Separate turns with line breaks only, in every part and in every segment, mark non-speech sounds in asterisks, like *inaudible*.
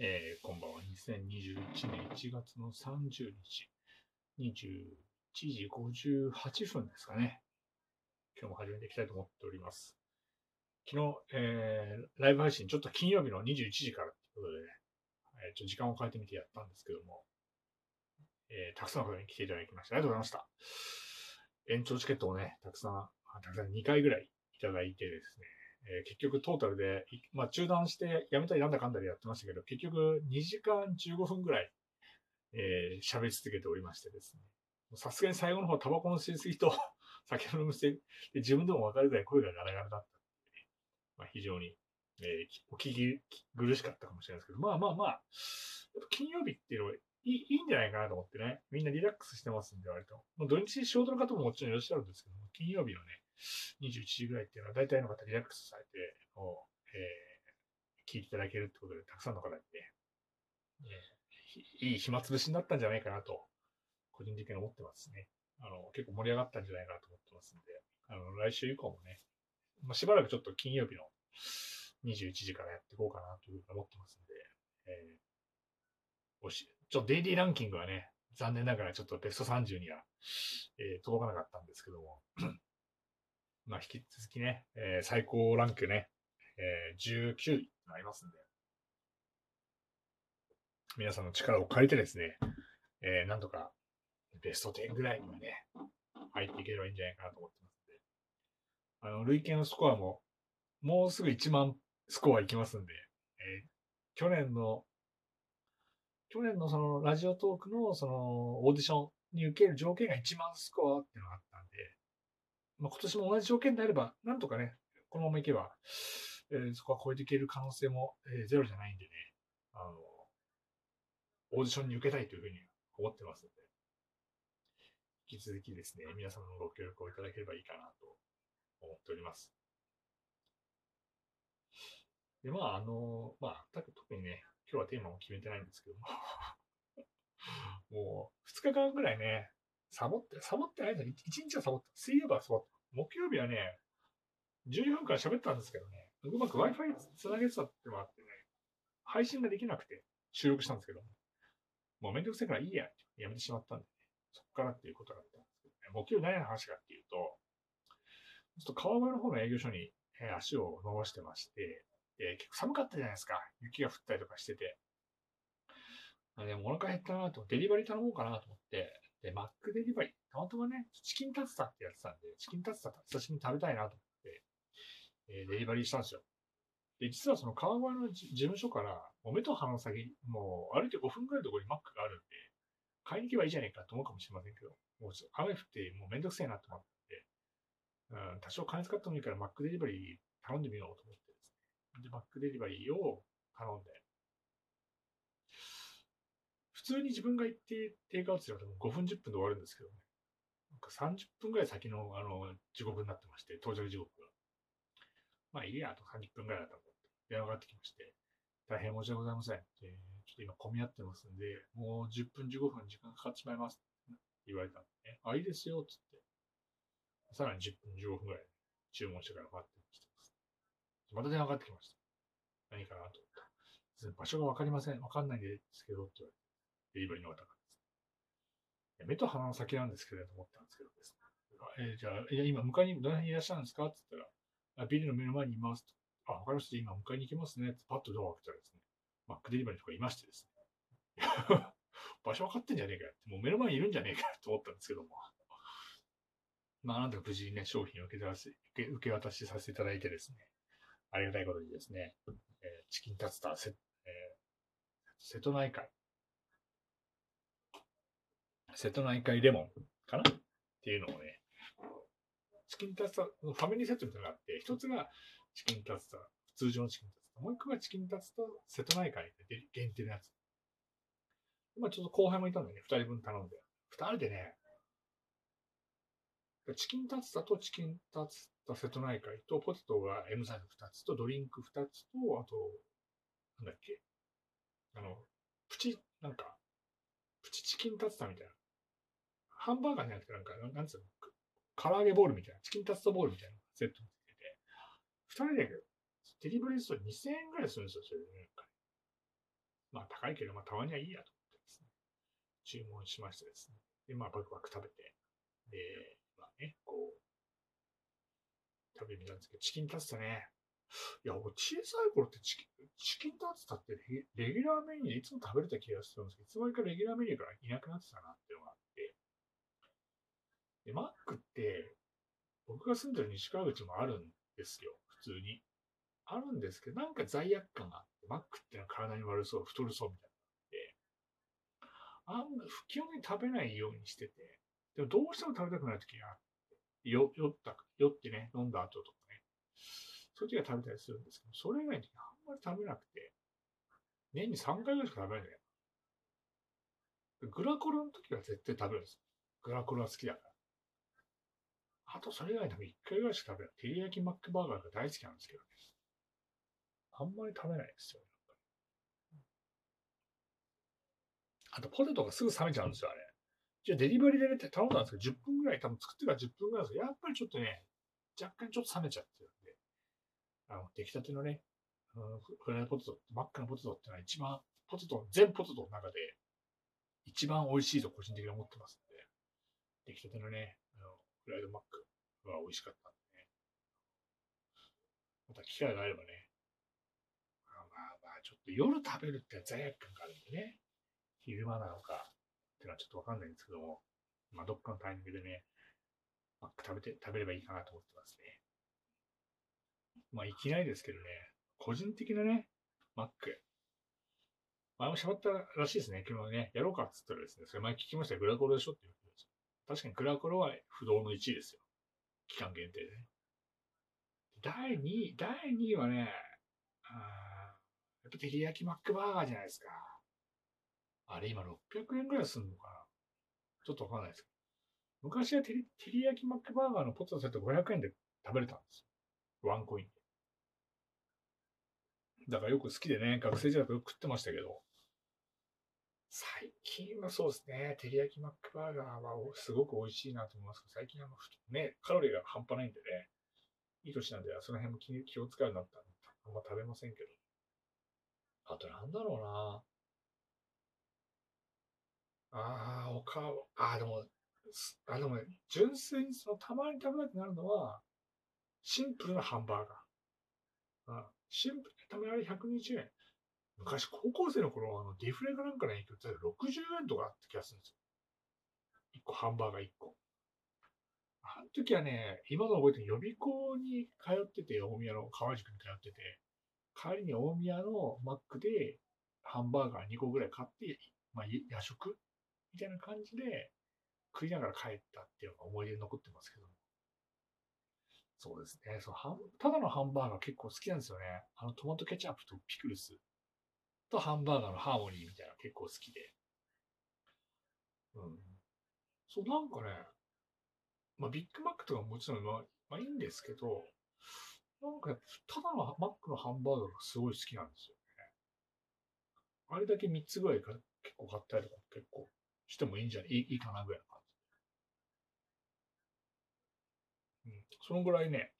えー、こんばんは。2021年1月の30日、21時58分ですかね。今日も始めていきたいと思っております。昨日、えー、ライブ配信、ちょっと金曜日の21時からということでね、えー、ちょっと時間を変えてみてやったんですけども、えー、たくさんの方に来ていただきまして、ありがとうございました。延長チケットをね、たくさん、たくさん2回ぐらいいただいてですね、えー、結局トータルで、まあ中断してやめたりなんだかんだでやってましたけど、結局2時間15分ぐらい、えー、喋り続けておりましてですね。さすがに最後の方タバコの吸いすぎと *laughs* 酒の飲みすぎで自分でもわかるぐらい声がガラガラだったんで、ね、まあ非常に、えー、お聞き苦しかったかもしれないですけど、まあまあまあ、金曜日っていうのはいいいいんじゃないかなと思ってね。みんなリラックスしてますんで、割と。まあ、土日仕事の方ももちろんいらっしゃるんですけど、金曜日のね、21時ぐらいっていうのは大体の方リラックスされて、もう、えー、聞いていただけるってことで、たくさんの方にね、えー、いい暇つぶしになったんじゃないかなと、個人的に思ってますね。あの、結構盛り上がったんじゃないかなと思ってますんで、あの、来週以降もね、まあ、しばらくちょっと金曜日の21時からやっていこうかなというふうに思ってますんで、えー、おし、ちょっとデイリーランキングはね、残念ながらちょっとベスト30には、えー、届かなかったんですけども、まあ、引き続きね、えー、最高ランクね、えー、19位になりますんで、皆さんの力を借りてですね、えー、なんとかベスト10ぐらいにはね、入っていければいいんじゃないかなと思ってますんで、あの、累計のスコアも、もうすぐ1万スコアいきますんで、えー、去年の、去年のそのラジオトークのそのオーディションに受ける条件が1万スコアっていうのがあったんで、まあ、今年も同じ条件であれば、なんとかね、このままいけば、えー、そこは超えていける可能性も、えー、ゼロじゃないんでね、あの、オーディションに受けたいというふうに思ってますので、引き続きですね、皆様のご協力をいただければいいかなと思っております。で、まあ、あの、まあ、特にね、今日はテーマも決めてないんですけども *laughs* もう、二日間ぐらいね、サボって、サボってないんだ一日はサボった。水曜日はサボった。木曜日はね、12分間喋ったんですけどね、うまく Wi-Fi つなげてたってもあってね、配信ができなくて収録したんですけど、もうめんどくせえからいいや、やめてしまったんでね、そっからっていうことだったんですけどね、木曜日何の話かっていうと、ちょっと川越の方の営業所に、え足を伸ばしてまして、で、結構寒かったじゃないですか。雪が降ったりとかしてて。でもお腹減ったなと、デリバリー頼もうかなと思って、で、マックデリバリー、たまたまね、チキンタツタってやってたんで、チキンタツタ久しぶりに食べたいなと思って、えー、デリバリーしたんですよ。で、実はその川越の事務所から、もう目と鼻の先、もう歩いて5分くらいのところにマックがあるんで、買いに行けばいいじゃねえかと思うかもしれませんけど、もうちょっと雨降ってもうめんどくせえなと思って、うん、多少金使ってもいいからマックデリバリー頼んでみようと思ってですね。で、マックデリバリーを頼んで、通に自分が行ってテイクアウトすれば5分10分で終わるんですけどね。なんか30分ぐらい先の、あの、時刻になってまして、到着時刻が。まあいいや、あと30分ぐらいだと思って、電話がかってきまして、大変申し訳ございません。でちょっと今混み合ってますんで、もう10分15分時間かかってしまいます。言われたんでね。あ、いいですよ、つって。さらに10分15分ぐらい注文してから待ってきてます。また電話かかってきました。何かなと思った。場所がわかりません。わかんないんですけど、って言われて。デリバリーの方が。目と鼻の先なんですけど、と思ったんですけどですね。えー、じゃあ、いや、今、迎えに、どの辺にいらっしゃるんですか？って言ったら、ビルの目の前にいますと。あ、わかりました。今、迎えに行きますね。ってパッとドアを開けたらですね、マックデリバリーとかいましてですね。*laughs* 場所分かってんじゃねえかよって、もう目の前にいるんじゃねえかよと思ったんですけども。まあ、なんとか無事にね、商品を受け渡し、受け渡しさせていただいてですね、ありがたいことにですね、えー、チキンタツタ、えー、瀬戸内海、瀬戸内海レモンかな？っていうのをね、チキンタツタ、ファミリーセットみたいなのがあって、一つがチキンタツタ、通常のチキンタツタ、もう一個がチキンタツタ、瀬戸内海で限定のやつ。まあちょっと後輩もいたんでね、二人分頼んで。二人でね、チキンタツタとチキンタツタ瀬戸内海とポテトが M サイズ二つとドリンク二つと、あと、なんだっけ？あの、プチ、なんか、プチチキンタツタみたいな。ハンバーガーじゃなくて、なんか、なんつうの、唐揚げボールみたいな、チキンタツタボールみたいなセットにつけて、二人でデリバリーすると2000円ぐらいするんですよ、それで、ね。まあ高いけど、まあたまにはいいやと思ってですね、注文しましてですね。で、まあバクバク食べて、で、まあね、こう、食べてみたんですけど、チキンタツタね。いや、俺小さい頃ってチキン、チキンタツタってレギュラーメニューでいつも食べれた気がするんですけど、いつの間にかレギュラーメニューからいなくなってたなっていうのがあって。で、マックって、僕が住んでる西川口もあるんですよ、普通に。あるんですけど、なんか罪悪感があって、マックってのは体に悪そう、太るそうみたいなで、あんま、基本的に食べないようにしてて、でもどうしても食べたくなる時があって、よ、酔った、酔ってね、飲んだ後とかね、そういう時は食べたりするんですけど、それ以外の時あんまり食べなくて、年に3回ぐらいしか食べないんだよ。グラコロの時は絶対食べるんです。グラコロは好きだから。あとそれ以外でも1回ぐらいしか食べない。照り焼きマックバーガーが大好きなんですけどね。あんまり食べないですよ、ね。あと、ポテトがすぐ冷めちゃうんですよ、あれ。じゃあ、デリバリーでね、頼んだんですけど、10分ぐらい、多分作ってから10分ぐらいですけど、やっぱりちょっとね、若干ちょっと冷めちゃってるんで、あの、出来たてのね、あのフライポテト、真っ赤なポテトってのは一番、ポテト、全ポテトの中で、一番美味しいと個人的に思ってますんで、出来たてのね、フライドマックは美味しかったんでね。また機会があればね、まあまあまあちょっと夜食べるって罪悪感があるんでね、昼間なのかっていうのはちょっとわかんないんですけども、まあ、どっかのタイミングでね、マック食べて、食べればいいかなと思ってますね。まあ、いきなりですけどね、個人的なね、マック。前もしゃべったらしいですね。昨日ね、やろうかっつったらですね、それ前聞きましたよ。グラコロでしょって言われてです確かにグラコロは不動の1位ですよ。期間限定でね。第2位、第2位はね、あやっぱ照り焼きマックバーガーじゃないですか。あれ今600円ぐらいすんのかなちょっとわかんないですけど。昔は照り照り焼きマックバーガーのポテトセット500円で食べれたんですよ。ワンコインで。だからよく好きでね、学生時代からよく食ってましたけど、最近はそうですね、照り焼きマックバーガーはすごく美味しいなと思いますけど、最近はね、カロリーが半端ないんでね、いい年なんで、その辺も気気を使うようになったんで、あんま食べませんけど。あとなんだろうな。ああ、おかああ、でも、あ、でもね、純粋にその、たまに食べたくなるのは、シンプルなハンバーガー。あシンプル、たまにあれ120円。昔、高校生の頃、あの、ディフレかなんかの影響って60円とかあった気がするんですよ。1個、ハンバーガー1個。あの時はね、今の覚えてる予備校に通ってて、大宮の川宿に通ってて、帰りに大宮のマックでハンバーガー2個ぐらい買って、まあ、夜食？みたいな感じで食いながら帰ったっていうのが思い出に残ってますけどそうですね。そうただのハンバーガー結構好きなんですよね。あのトマトケチャップとピクルスとハンバーガーのハーモニーみたいなの結構好きで。うん。そう、なんかね、まあビッグマックとかもちろんまあ、まあいいんですけど、なんかただのマックのハンバーガーがすごい好きなんですよね。あれだけ3つぐらいか結構買ったりとか結構してもいいんじゃない？いいかなぐらいの感じ。うん。そのぐらいね、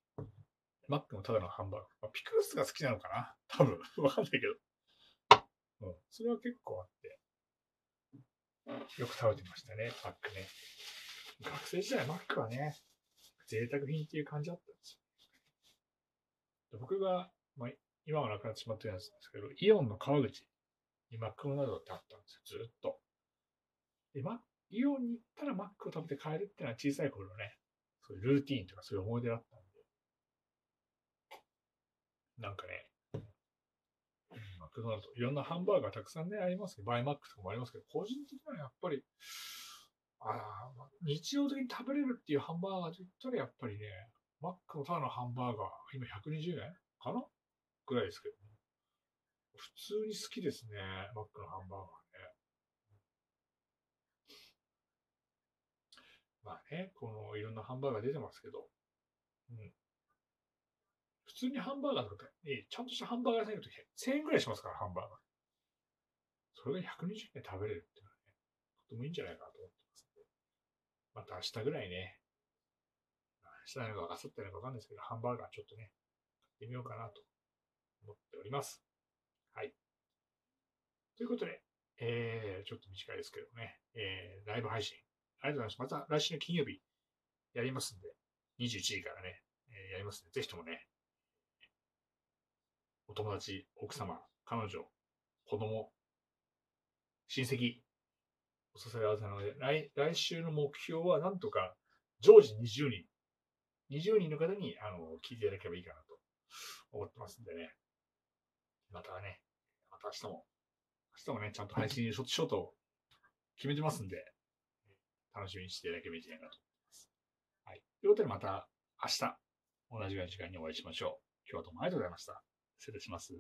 マックのただのハンバーガー。まあ、ピクルスが好きなのかな？多分。*laughs* わかんないけど。うん。それは結構あって。よく食べてましたね、マックね。学生時代マックはね、贅沢品っていう感じだったんですよ。僕が、まあ、今はなくなってしまってるやつですけど、イオンの川口にマックドナルドってあったんですよ、ずっと。で、ま、イオンに行ったらマックを食べて帰るっていうのは小さい頃のね、そういうルーティーンとかそういう思い出だったんで。なんかね、マクドナルド、いろんなハンバーガーたくさんね、ありますけど、バイマックとかもありますけど、個人的にはやっぱり、ああ、日常的に食べれるっていうハンバーガーと言ったらやっぱりね、マックのただのハンバーガー、今120円かな？ぐらいですけど、ね、普通に好きですね、マックのハンバーガーね。まあね、このいろんなハンバーガー出てますけど、うん。普通にハンバーガーとか、ね、ちゃんとしたハンバーガー屋さん行くと1000円ぐらいしますから、ハンバーガー。それが120円食べれるっていうのはね、とてもいいんじゃないかなと思ってますんで。また明日ぐらいね、したいのか、あさってのかわかんないですけど、ハンバーガーちょっとね、買ってみようかなと思っております。はい。ということで、えー、ちょっと短いですけどね、えー、ライブ配信、ありがとうございます。また来週の金曜日やりますんで、21時からね、えー、やりますんで、ぜひともね、お友達、奥様、彼女、子供、親戚、お支え合わせなので、来来週の目標はなんとか常時20人、20人の方にあの聞いていただければいいかなと思ってますんでね。またね、また明日も、明日もね、ちゃんと配信ショート決めてますんで、楽しみにしていただければいいんじゃないかと思います。はい。ということでまた明日、同じような時間にお会いしましょう。今日はどうもありがとうございました。失礼します。